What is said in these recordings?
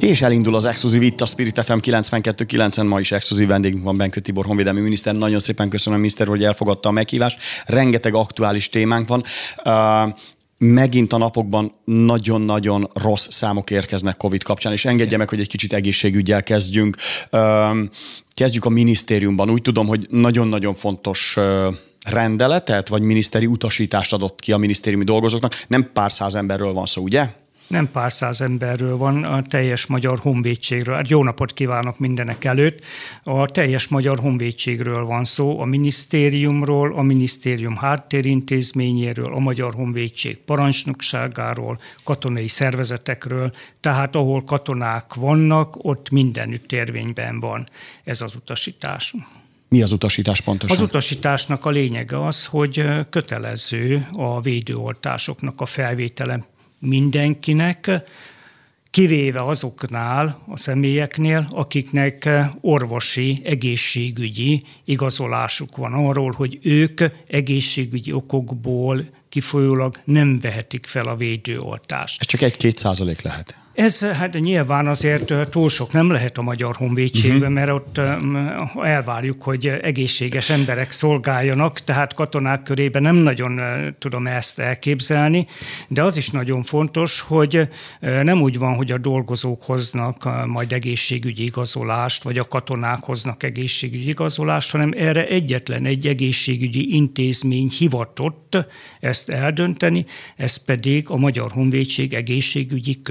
és elindul az exkluzív itt a Spirit FM 92.9-en, ma is exkluzív vendégünk van Benkő Tibor honvédelmi miniszter. Nagyon szépen köszönöm, miniszter, hogy elfogadta a meghívást. Rengeteg aktuális témánk van. Uh, megint a napokban nagyon-nagyon rossz számok érkeznek COVID kapcsán, és engedje meg, hogy egy kicsit egészségügyel kezdjünk. Kezdjük a minisztériumban. Úgy tudom, hogy nagyon-nagyon fontos rendeletet, vagy miniszteri utasítást adott ki a minisztériumi dolgozóknak. Nem pár száz emberről van szó, ugye? Nem pár száz emberről van, a teljes magyar honvédségről. Hát jó napot kívánok mindenek előtt. A teljes magyar honvédségről van szó, a minisztériumról, a minisztérium háttérintézményéről, a magyar honvédség parancsnokságáról, katonai szervezetekről, tehát ahol katonák vannak, ott mindenütt érvényben van ez az utasítás. Mi az utasítás pontosan? Az utasításnak a lényege az, hogy kötelező a védőoltásoknak a felvétele mindenkinek, kivéve azoknál a személyeknél, akiknek orvosi, egészségügyi igazolásuk van arról, hogy ők egészségügyi okokból kifolyólag nem vehetik fel a védőoltást. Ez csak egy-két százalék lehet. Ez hát nyilván azért túl sok nem lehet a Magyar Honvédségben, uh-huh. mert ott elvárjuk, hogy egészséges emberek szolgáljanak, tehát katonák körében nem nagyon tudom ezt elképzelni, de az is nagyon fontos, hogy nem úgy van, hogy a dolgozók hoznak majd egészségügyi igazolást, vagy a katonák hoznak egészségügyi igazolást, hanem erre egyetlen egy egészségügyi intézmény hivatott ezt eldönteni, ez pedig a Magyar Honvédség egészségügyi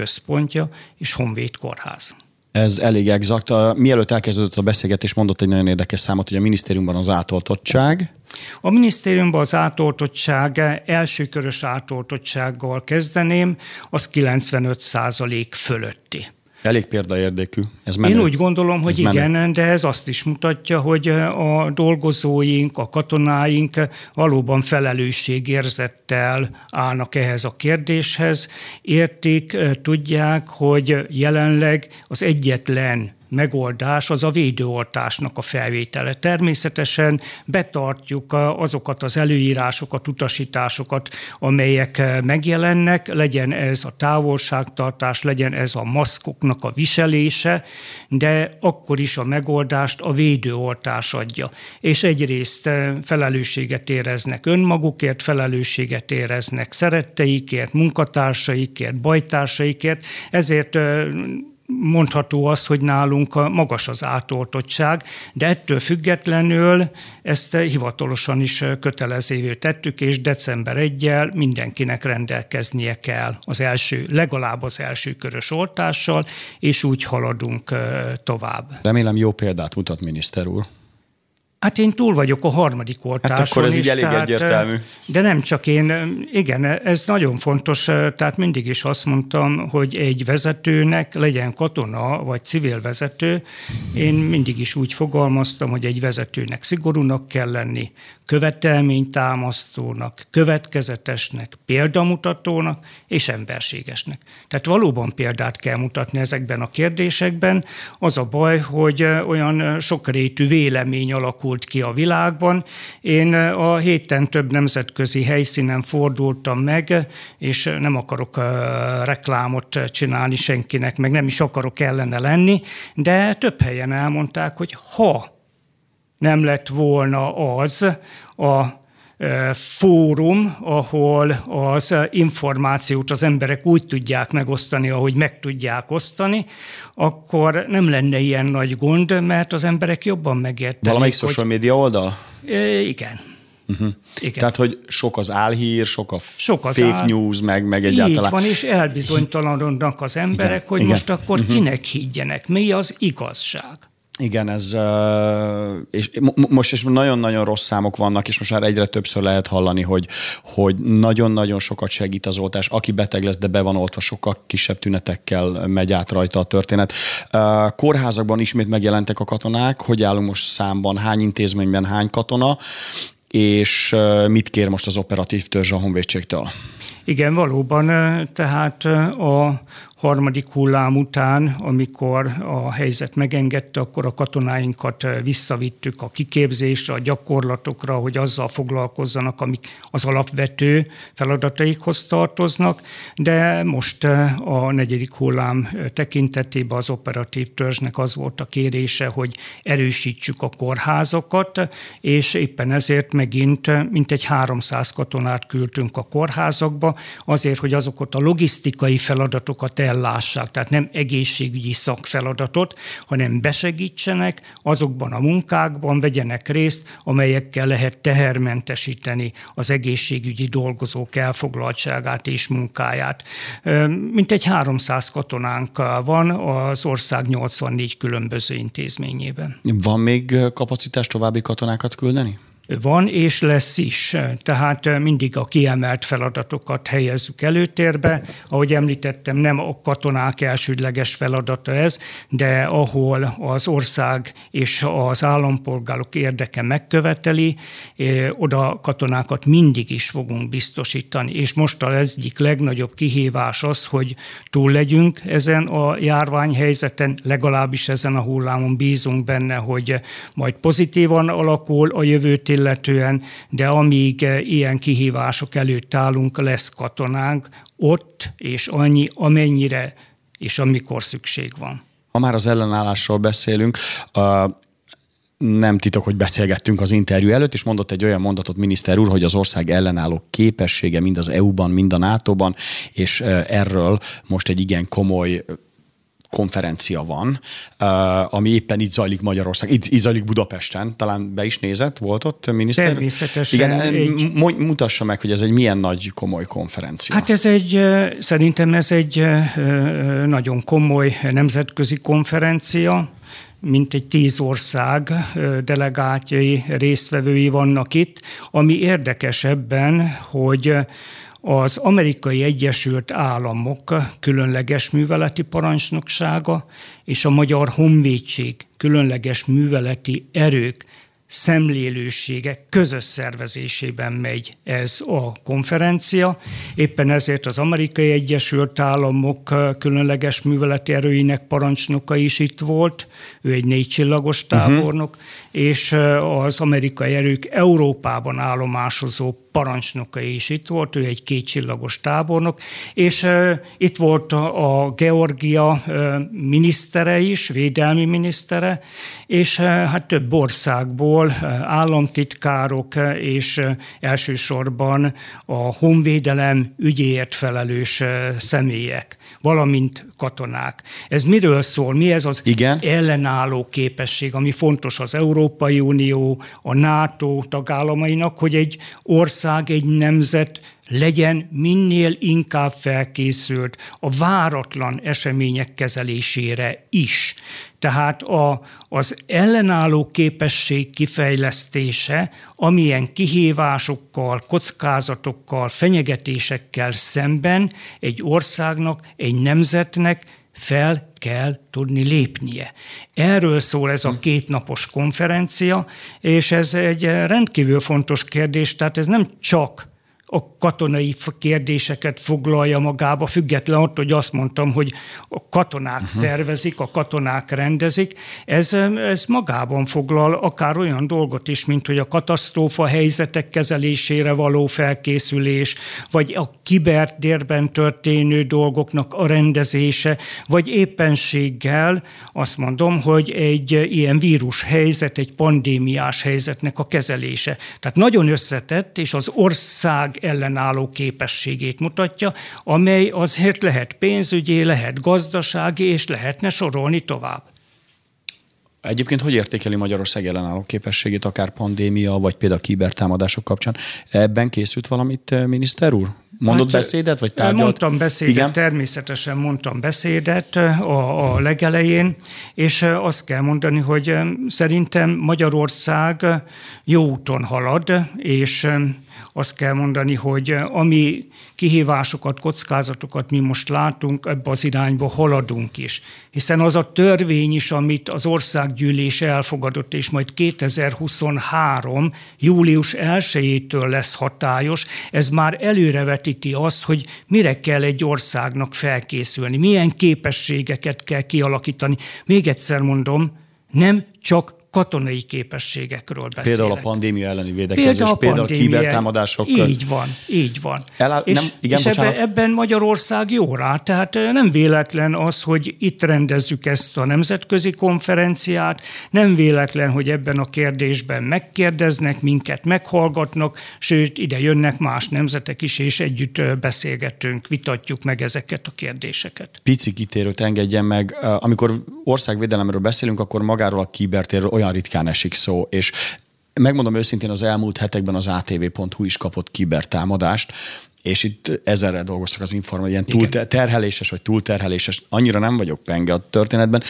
központja, és Honvéd Kórház. Ez elég exakt. Mielőtt elkezdődött a beszélgetés, mondott egy nagyon érdekes számot, hogy a minisztériumban az átoltottság. A minisztériumban az átoltottság, elsőkörös átoltottsággal kezdeném, az 95 százalék fölötti. Elég példaérdekű. Ez menő. Én úgy gondolom, hogy ez igen, menő. de ez azt is mutatja, hogy a dolgozóink, a katonáink valóban felelősségérzettel állnak ehhez a kérdéshez. Értik, tudják, hogy jelenleg az egyetlen megoldás az a védőoltásnak a felvétele. Természetesen betartjuk azokat az előírásokat, utasításokat, amelyek megjelennek, legyen ez a távolságtartás, legyen ez a maszkoknak a viselése, de akkor is a megoldást a védőoltás adja. És egyrészt felelősséget éreznek önmagukért, felelősséget éreznek szeretteikért, munkatársaikért, bajtársaikért, ezért mondható az, hogy nálunk magas az átoltottság, de ettől függetlenül ezt hivatalosan is kötelezővé tettük, és december 1 mindenkinek rendelkeznie kell az első, legalább az első körös oltással, és úgy haladunk tovább. Remélem jó példát mutat miniszter úr. Hát én túl vagyok a harmadik oltáson Hát akkor ez is, így elég tehát, egyértelmű. De nem csak én, igen, ez nagyon fontos, tehát mindig is azt mondtam, hogy egy vezetőnek legyen katona vagy civil vezető, én mindig is úgy fogalmaztam, hogy egy vezetőnek szigorúnak kell lenni, követelménytámasztónak, következetesnek, példamutatónak és emberségesnek. Tehát valóban példát kell mutatni ezekben a kérdésekben. Az a baj, hogy olyan sokrétű vélemény alakult ki a világban. Én a héten több nemzetközi helyszínen fordultam meg, és nem akarok reklámot csinálni senkinek, meg nem is akarok ellene lenni, de több helyen elmondták, hogy ha nem lett volna az a fórum, ahol az információt az emberek úgy tudják megosztani, ahogy meg tudják osztani, akkor nem lenne ilyen nagy gond, mert az emberek jobban megértenek. Valamelyik hogy... social media oldal? E, igen. Uh-huh. Igen. Tehát, hogy sok az álhír, sok a sok az fake áll... news, meg, meg egyáltalán. Így van, és elbizonytalanodnak az emberek, Igen. hogy Igen. most akkor uh-huh. kinek higgyenek, mi az igazság. Igen, ez, és most is nagyon-nagyon rossz számok vannak, és most már egyre többször lehet hallani, hogy, hogy nagyon-nagyon sokat segít az oltás. Aki beteg lesz, de be van oltva, sokkal kisebb tünetekkel megy át rajta a történet. Kórházakban ismét megjelentek a katonák, hogy állunk most számban, hány intézményben hány katona, és mit kér most az operatív törzs a honvédségtől? Igen, valóban, tehát a harmadik hullám után, amikor a helyzet megengedte, akkor a katonáinkat visszavittük a kiképzésre, a gyakorlatokra, hogy azzal foglalkozzanak, amik az alapvető feladataikhoz tartoznak, de most a negyedik hullám tekintetében az operatív törzsnek az volt a kérése, hogy erősítsük a kórházakat, és éppen ezért megint mintegy 300 katonát küldtünk a kórházakba, azért, hogy azokat a logisztikai feladatokat ellássák, tehát nem egészségügyi szakfeladatot, hanem besegítsenek azokban a munkákban, vegyenek részt, amelyekkel lehet tehermentesíteni az egészségügyi dolgozók elfoglaltságát és munkáját. Mint egy 300 katonánk van az ország 84 különböző intézményében. Van még kapacitás további katonákat küldeni? Van és lesz is. Tehát mindig a kiemelt feladatokat helyezzük előtérbe. Ahogy említettem, nem a katonák elsődleges feladata ez, de ahol az ország és az állampolgárok érdeke megköveteli, oda katonákat mindig is fogunk biztosítani. És most az egyik legnagyobb kihívás az, hogy túl legyünk ezen a járványhelyzeten, legalábbis ezen a hullámon bízunk benne, hogy majd pozitívan alakul a jövőt illetően, de amíg eh, ilyen kihívások előtt állunk, lesz katonánk ott, és annyi, amennyire és amikor szükség van. Ha már az ellenállásról beszélünk, nem titok, hogy beszélgettünk az interjú előtt, és mondott egy olyan mondatot miniszter úr, hogy az ország ellenálló képessége mind az EU-ban, mind a NATO-ban, és eh, erről most egy igen komoly konferencia van, uh, ami éppen itt zajlik Magyarország, itt, itt zajlik Budapesten, talán be is nézett, volt ott miniszter? Természetesen. Igen, egy... mutassa meg, hogy ez egy milyen nagy, komoly konferencia. Hát ez egy, szerintem ez egy nagyon komoly nemzetközi konferencia, mint egy tíz ország delegátjai, résztvevői vannak itt. Ami érdekes ebben, hogy az Amerikai Egyesült Államok különleges műveleti parancsnoksága és a Magyar Honvédség különleges műveleti erők szemlélősége közös szervezésében megy ez a konferencia. Éppen ezért az Amerikai Egyesült Államok különleges műveleti erőinek parancsnoka is itt volt, ő egy négy csillagos tábornok, uh-huh. És az amerikai erők Európában állomásozó parancsnoka is itt volt, ő egy kétcsillagos tábornok, és itt volt a, Georgia minisztere is, védelmi minisztere, és hát több országból államtitkárok és elsősorban a honvédelem ügyéért felelős személyek valamint katonák. Ez miről szól? Mi ez az Igen? ellenálló képesség, ami fontos az Európai Unió, a NATO tagállamainak, hogy egy ország, egy nemzet legyen minél inkább felkészült a váratlan események kezelésére is. Tehát a, az ellenálló képesség kifejlesztése, amilyen kihívásokkal, kockázatokkal, fenyegetésekkel szemben egy országnak, egy nemzetnek fel kell tudni lépnie. Erről szól ez a hm. kétnapos konferencia, és ez egy rendkívül fontos kérdés, tehát ez nem csak a katonai kérdéseket foglalja magába, független attól, hogy azt mondtam, hogy a katonák uh-huh. szervezik, a katonák rendezik. Ez, ez magában foglal akár olyan dolgot is, mint hogy a katasztrófa helyzetek kezelésére való felkészülés, vagy a kibertérben történő dolgoknak a rendezése, vagy éppenséggel azt mondom, hogy egy ilyen vírus helyzet, egy pandémiás helyzetnek a kezelése. Tehát nagyon összetett, és az ország ellenálló képességét mutatja, amely azért lehet pénzügyi, lehet gazdasági, és lehetne sorolni tovább. Egyébként hogy értékeli Magyarország ellenálló képességét, akár pandémia, vagy például kibertámadások kapcsán? Ebben készült valamit, eh, miniszter úr? Mondott hát, beszédet, vagy tárgyalt? Mondtam beszédet, Igen? természetesen mondtam beszédet a, a legelején, és azt kell mondani, hogy szerintem Magyarország jó úton halad, és azt kell mondani, hogy ami kihívásokat, kockázatokat mi most látunk, ebbe az irányba haladunk is. Hiszen az a törvény is, amit az országgyűlés elfogadott, és majd 2023. július 1-től lesz hatályos, ez már előrevetíti azt, hogy mire kell egy országnak felkészülni, milyen képességeket kell kialakítani. Még egyszer mondom, nem csak katonai képességekről beszélek. Például a pandémia elleni védekezés, például a, például a kibertámadások. Így van, így van. Eláll, és nem, igen, és ebben, ebben Magyarország jó rá, tehát nem véletlen az, hogy itt rendezzük ezt a nemzetközi konferenciát, nem véletlen, hogy ebben a kérdésben megkérdeznek minket, meghallgatnak, sőt, ide jönnek más nemzetek is, és együtt beszélgetünk, vitatjuk meg ezeket a kérdéseket. Pici kitérőt engedjen meg. Amikor országvédelemről beszélünk, akkor magáról a kibertérről olyan ritkán esik szó, és megmondom őszintén, az elmúlt hetekben az ATV.hu is kapott kibertámadást, és itt ezerrel dolgoztak az információ, ilyen túlterheléses vagy túlterheléses, annyira nem vagyok penge a történetben.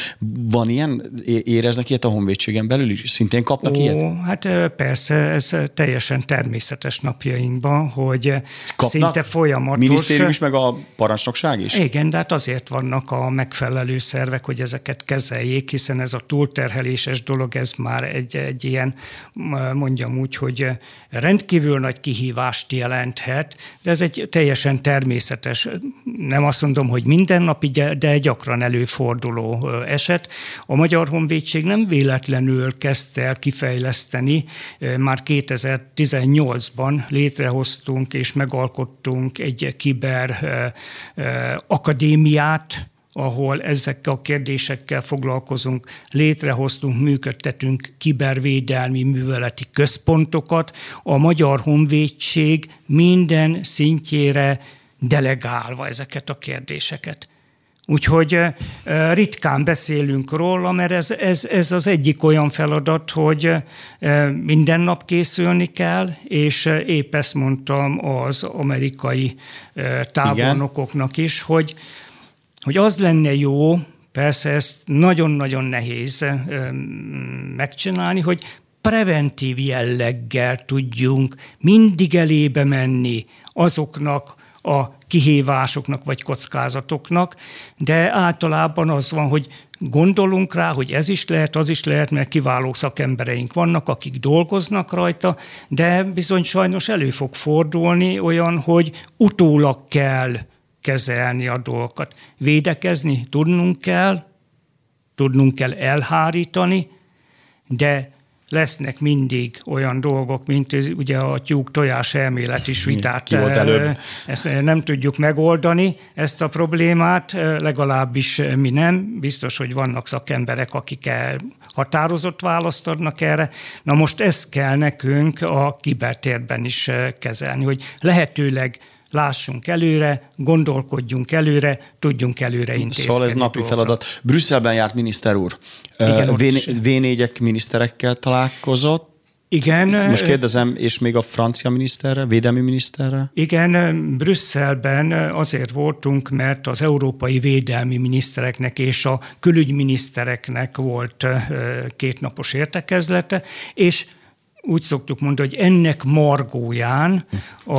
Van ilyen, éreznek ilyet a honvédségen belül is? Szintén kapnak Ó, ilyet? Hát persze, ez teljesen természetes napjainkban, hogy kapnak? szinte folyamatos. Minisztérium is, meg a parancsnokság is? Igen, de hát azért vannak a megfelelő szervek, hogy ezeket kezeljék, hiszen ez a túlterheléses dolog, ez már egy, egy ilyen, mondjam úgy, hogy rendkívül nagy kihívást jelenthet, de ez egy teljesen természetes, nem azt mondom, hogy mindennapi, de gyakran előforduló eset. A Magyar Honvédség nem véletlenül kezdte el kifejleszteni, már 2018-ban létrehoztunk és megalkottunk egy kiber akadémiát, ahol ezekkel a kérdésekkel foglalkozunk, létrehoztunk, működtetünk kibervédelmi műveleti központokat. A Magyar Honvédség minden szintjére delegálva ezeket a kérdéseket. Úgyhogy ritkán beszélünk róla, mert ez, ez, ez az egyik olyan feladat, hogy minden nap készülni kell, és épp ezt mondtam az amerikai tábornokoknak is, hogy hogy az lenne jó, persze ezt nagyon-nagyon nehéz megcsinálni, hogy preventív jelleggel tudjunk mindig elébe menni azoknak a kihívásoknak vagy kockázatoknak, de általában az van, hogy gondolunk rá, hogy ez is lehet, az is lehet, mert kiváló szakembereink vannak, akik dolgoznak rajta, de bizony sajnos elő fog fordulni olyan, hogy utólag kell kezelni a dolgokat. Védekezni tudnunk kell, tudnunk kell elhárítani, de lesznek mindig olyan dolgok, mint ugye a tyúk tojás elmélet is vitát. Ki volt előbb? Ezt nem tudjuk megoldani, ezt a problémát, legalábbis mi nem. Biztos, hogy vannak szakemberek, akik határozott választ adnak erre. Na most ezt kell nekünk a kibertérben is kezelni, hogy lehetőleg lássunk előre, gondolkodjunk előre, tudjunk előre intézkedni. Szóval ez napi dolgokra. feladat. Brüsszelben járt miniszter úr. Igen, V4-ek miniszterekkel találkozott. Igen. Most kérdezem, és még a francia miniszterre, védelmi miniszterre? Igen, Brüsszelben azért voltunk, mert az európai védelmi minisztereknek és a külügyminisztereknek volt kétnapos értekezlete, és úgy szoktuk mondani, hogy ennek margóján a,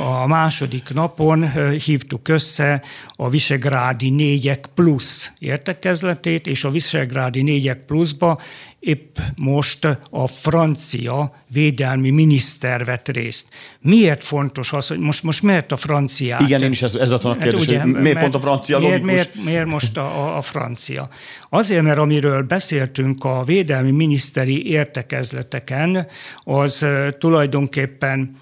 a második napon hívtuk össze a Visegrádi négyek plusz értekezletét, és a Visegrádi négyek pluszba épp most a francia védelmi miniszter vett részt. Miért fontos az, hogy most, most miért a francia? Igen, én is ez, ez a kérdés, ugye, miért mert, pont a francia miért, miért, miért most a, a francia? Azért, mert amiről beszéltünk a védelmi miniszteri értekezleteken, az tulajdonképpen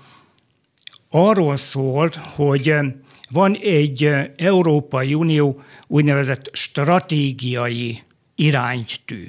arról szólt, hogy van egy Európai Unió úgynevezett stratégiai iránytű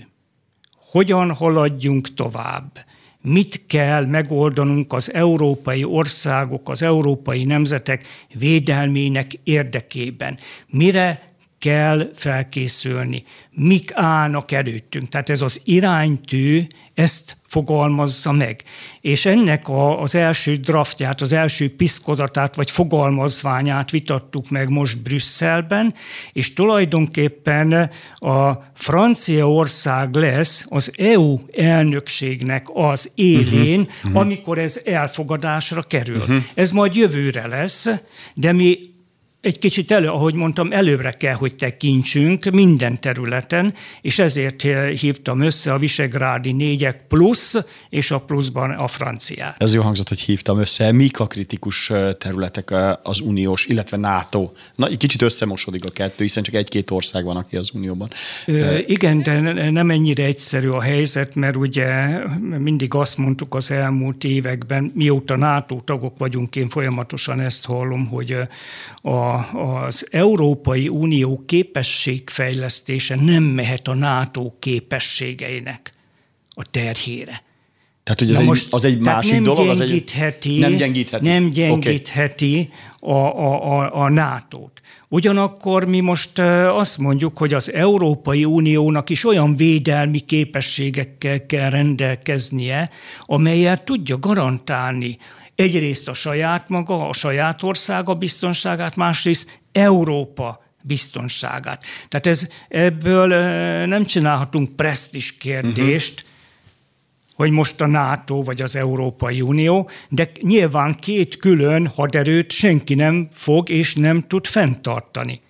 hogyan haladjunk tovább, mit kell megoldanunk az európai országok, az európai nemzetek védelmének érdekében, mire kell felkészülni, mik állnak előttünk. Tehát ez az iránytű, ezt fogalmazza meg. És ennek a, az első draftját, az első piszkozatát vagy fogalmazványát vitattuk meg most Brüsszelben, és tulajdonképpen a Franciaország lesz az EU elnökségnek az élén, uh-huh. amikor ez elfogadásra kerül. Uh-huh. Ez majd jövőre lesz, de mi egy kicsit elő, ahogy mondtam, előbbre kell, hogy tekintsünk minden területen, és ezért hívtam össze a Visegrádi négyek plusz, és a pluszban a franciát. Ez jó hangzott, hogy hívtam össze. Mik a kritikus területek az uniós, illetve NATO? Na, egy kicsit összemosodik a kettő, hiszen csak egy-két ország van, aki az unióban. Ö, igen, de nem ennyire egyszerű a helyzet, mert ugye mindig azt mondtuk az elmúlt években, mióta NATO tagok vagyunk, én folyamatosan ezt hallom, hogy a az Európai Unió képességfejlesztése nem mehet a NATO képességeinek a terhére. Tehát, hogy az, egy, most, az egy másik nem dolog? Az egy, nem gyengítheti. Nem gyengítheti okay. a, a, a, a NATO-t. Ugyanakkor mi most azt mondjuk, hogy az Európai Uniónak is olyan védelmi képességekkel kell rendelkeznie, amelyet tudja garantálni Egyrészt a saját maga, a saját országa biztonságát, másrészt Európa biztonságát. Tehát ez, ebből nem csinálhatunk presztis kérdést, uh-huh hogy most a NATO vagy az Európai Unió, de nyilván két külön haderőt senki nem fog és nem tud fenntartani.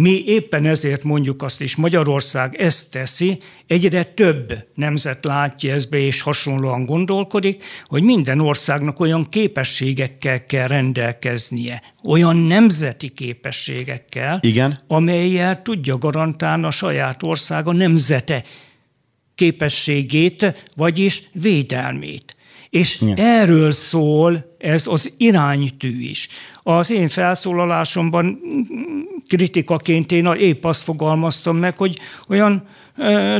Mi éppen ezért mondjuk azt is, Magyarország ezt teszi, egyre több nemzet látja ezt be, és hasonlóan gondolkodik, hogy minden országnak olyan képességekkel kell rendelkeznie, olyan nemzeti képességekkel, Igen. amelyel tudja garantálni a saját országa nemzete képességét, vagyis védelmét. És Igen. erről szól ez az iránytű is. Az én felszólalásomban kritikaként én épp azt fogalmaztam meg, hogy olyan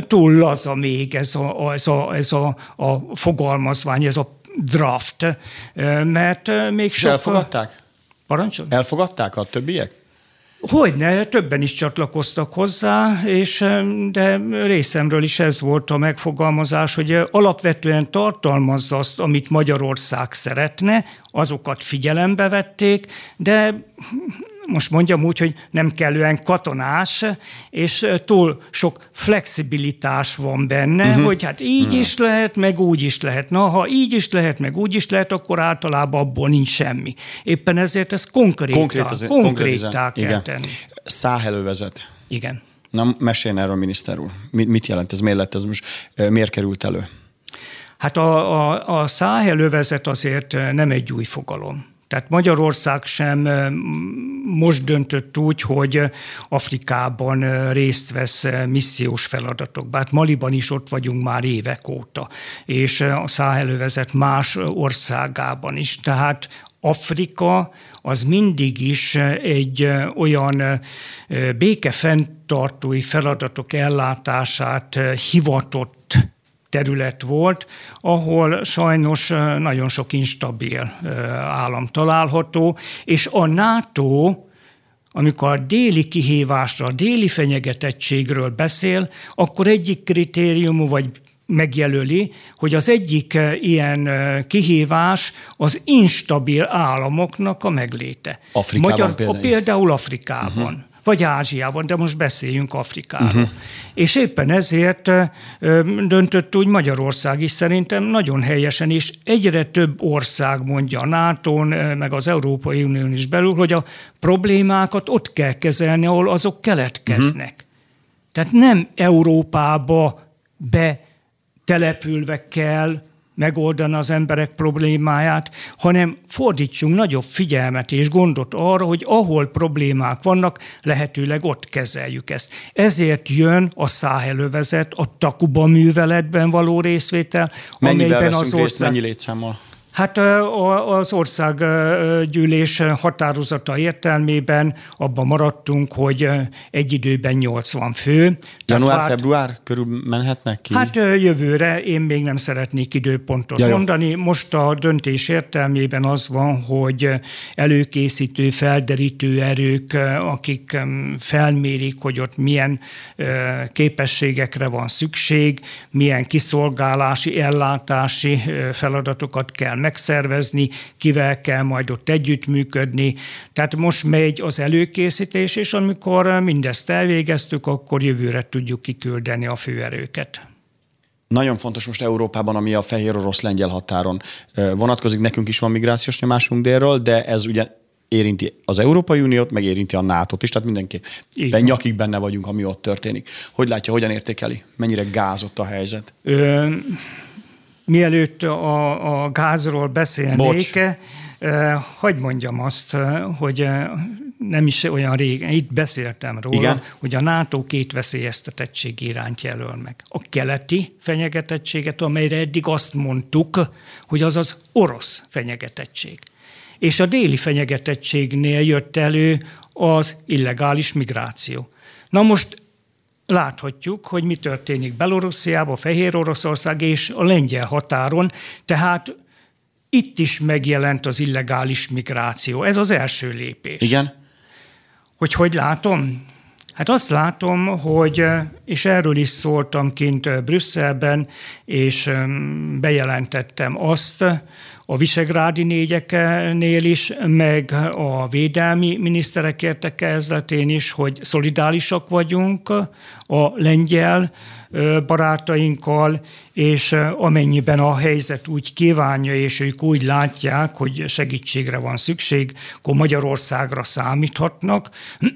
túl laza még ez a, ez a, ez a, a fogalmazvány, ez a draft, mert még sok... Elfogadták? Parancsol? Elfogadták a többiek? Hogyne, többen is csatlakoztak hozzá, és de részemről is ez volt a megfogalmazás, hogy alapvetően tartalmazza azt, amit Magyarország szeretne, azokat figyelembe vették, de most mondjam úgy, hogy nem kellően katonás, és túl sok flexibilitás van benne, uh-huh. hogy hát így uh-huh. is lehet, meg úgy is lehet. Na, ha így is lehet, meg úgy is lehet, akkor általában abból nincs semmi. Éppen ezért ez konkrétá, Konkrét azért, konkrétá kell igen. tenni. Száhelővezet. Igen. Na, meséljen erről, miniszter úr. Mit jelent ez? Miért lett ez most? Miért került elő? Hát a, a, a száhelővezet azért nem egy új fogalom. Tehát Magyarország sem most döntött úgy, hogy Afrikában részt vesz missziós feladatokban. Hát Maliban is ott vagyunk már évek óta, és a száhelővezet más országában is. Tehát Afrika az mindig is egy olyan békefenntartói feladatok ellátását hivatott terület volt, ahol sajnos nagyon sok instabil állam található, és a NATO amikor a déli kihívásra, a déli fenyegetettségről beszél, akkor egyik kritérium vagy megjelöli, hogy az egyik ilyen kihívás az instabil államoknak a megléte. Afrikában Magyar, például? Például Afrikában. Uh-huh vagy Ázsiában, de most beszéljünk Afrikáról. Uh-huh. És éppen ezért döntött úgy Magyarország is szerintem nagyon helyesen, és egyre több ország mondja a nato meg az Európai Unión is belül, hogy a problémákat ott kell kezelni, ahol azok keletkeznek. Uh-huh. Tehát nem Európába be települve kell megoldani az emberek problémáját, hanem fordítsunk nagyobb figyelmet és gondot arra, hogy ahol problémák vannak, lehetőleg ott kezeljük ezt. Ezért jön a száhelővezet, a Takuba műveletben való részvétel, Mennyivel amelyben az ország... Részt, mennyi létszámmal? Hát az országgyűlés határozata értelmében abban maradtunk, hogy egy időben 80 fő. Január-február körül menhetnek ki? Hát jövőre én még nem szeretnék időpontot ja, mondani. Most a döntés értelmében az van, hogy előkészítő, felderítő erők, akik felmérik, hogy ott milyen képességekre van szükség, milyen kiszolgálási, ellátási feladatokat kell megszervezni, kivel kell majd ott együttműködni. Tehát most megy az előkészítés, és amikor mindezt elvégeztük, akkor jövőre tudjuk kiküldeni a főerőket. Nagyon fontos most Európában, ami a fehér orosz-lengyel határon vonatkozik. Nekünk is van migrációs nyomásunk délről, de ez ugye érinti az Európai Uniót, meg érinti a NATO-t is, tehát mindenki nyakig benne vagyunk, ami ott történik. Hogy látja, hogyan értékeli? Mennyire gázott a helyzet? Ö, mielőtt a, a gázról beszélnék, Bocs. Hogy mondjam azt, hogy nem is olyan régen, itt beszéltem róla, Igen? hogy a NATO két veszélyeztetettség iránt jelöl meg. A keleti fenyegetettséget, amelyre eddig azt mondtuk, hogy az az orosz fenyegetettség. És a déli fenyegetettségnél jött elő az illegális migráció. Na most láthatjuk, hogy mi történik Belorussziában, Fehér Oroszország és a lengyel határon, tehát itt is megjelent az illegális migráció. Ez az első lépés. Igen. Hogy hogy látom? Hát azt látom, hogy, és erről is szóltam kint Brüsszelben, és bejelentettem azt, a visegrádi négyeknél is, meg a védelmi miniszterek értekezletén is, hogy szolidálisak vagyunk a lengyel barátainkkal, és amennyiben a helyzet úgy kívánja, és ők úgy látják, hogy segítségre van szükség, akkor Magyarországra számíthatnak,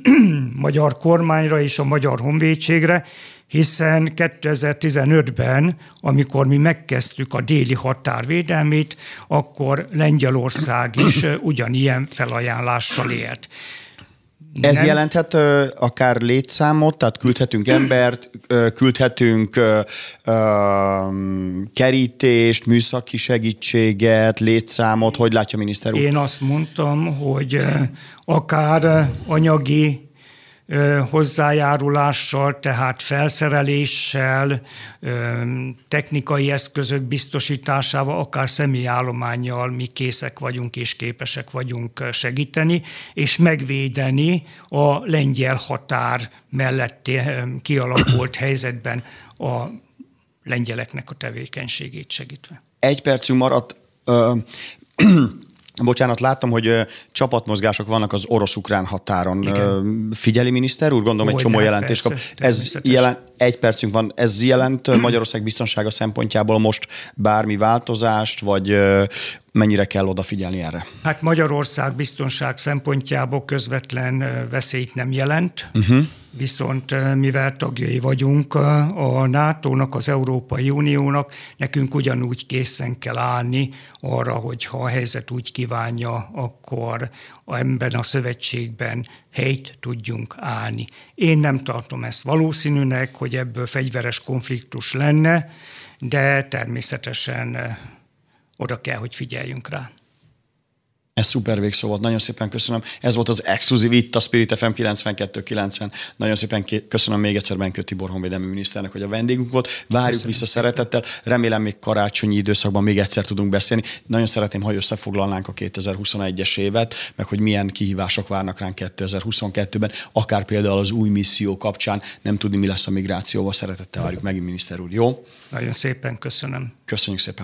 magyar kormányra és a magyar honvédségre, hiszen 2015-ben, amikor mi megkezdtük a déli határvédelmét, akkor Lengyelország is ugyanilyen felajánlással élt. Ez nem. jelenthet ö, akár létszámot, tehát küldhetünk embert, ö, küldhetünk ö, ö, kerítést, műszaki segítséget, létszámot. Hogy látja miniszter úr? Én azt mondtam, hogy akár anyagi hozzájárulással, tehát felszereléssel, technikai eszközök biztosításával, akár személyállományjal mi készek vagyunk és képesek vagyunk segíteni, és megvédeni a lengyel határ melletti kialakult helyzetben a lengyeleknek a tevékenységét segítve. Egy percünk maradt. Bocsánat, láttam, hogy csapatmozgások vannak az orosz-ukrán határon. Igen. Figyeli miniszter úr? Gondolom, egy csomó jelentést kap. Ez jelen, egy percünk van. Ez jelent Magyarország biztonsága szempontjából most bármi változást, vagy mennyire kell odafigyelni erre? Hát Magyarország biztonság szempontjából közvetlen veszélyt nem jelent. Uh-huh viszont mivel tagjai vagyunk a NATO-nak, az Európai Uniónak, nekünk ugyanúgy készen kell állni arra, hogy ha a helyzet úgy kívánja, akkor ebben a szövetségben helyt tudjunk állni. Én nem tartom ezt valószínűnek, hogy ebből fegyveres konfliktus lenne, de természetesen oda kell, hogy figyeljünk rá. Ez szuper végszó volt, nagyon szépen köszönöm. Ez volt az exkluzív itt a Spirit FM 92.9-en. Nagyon szépen köszönöm még egyszer Benkő Tibor honvédelmi miniszternek, hogy a vendégünk volt. Várjuk köszönöm vissza szeretettel. Remélem még karácsonyi időszakban még egyszer tudunk beszélni. Nagyon szeretném, ha összefoglalnánk a 2021-es évet, meg hogy milyen kihívások várnak ránk 2022-ben, akár például az új misszió kapcsán. Nem tudni, mi lesz a migrációval. Szeretettel várjuk megint, miniszter úr. Jó? Nagyon szépen köszönöm. Köszönjük szépen.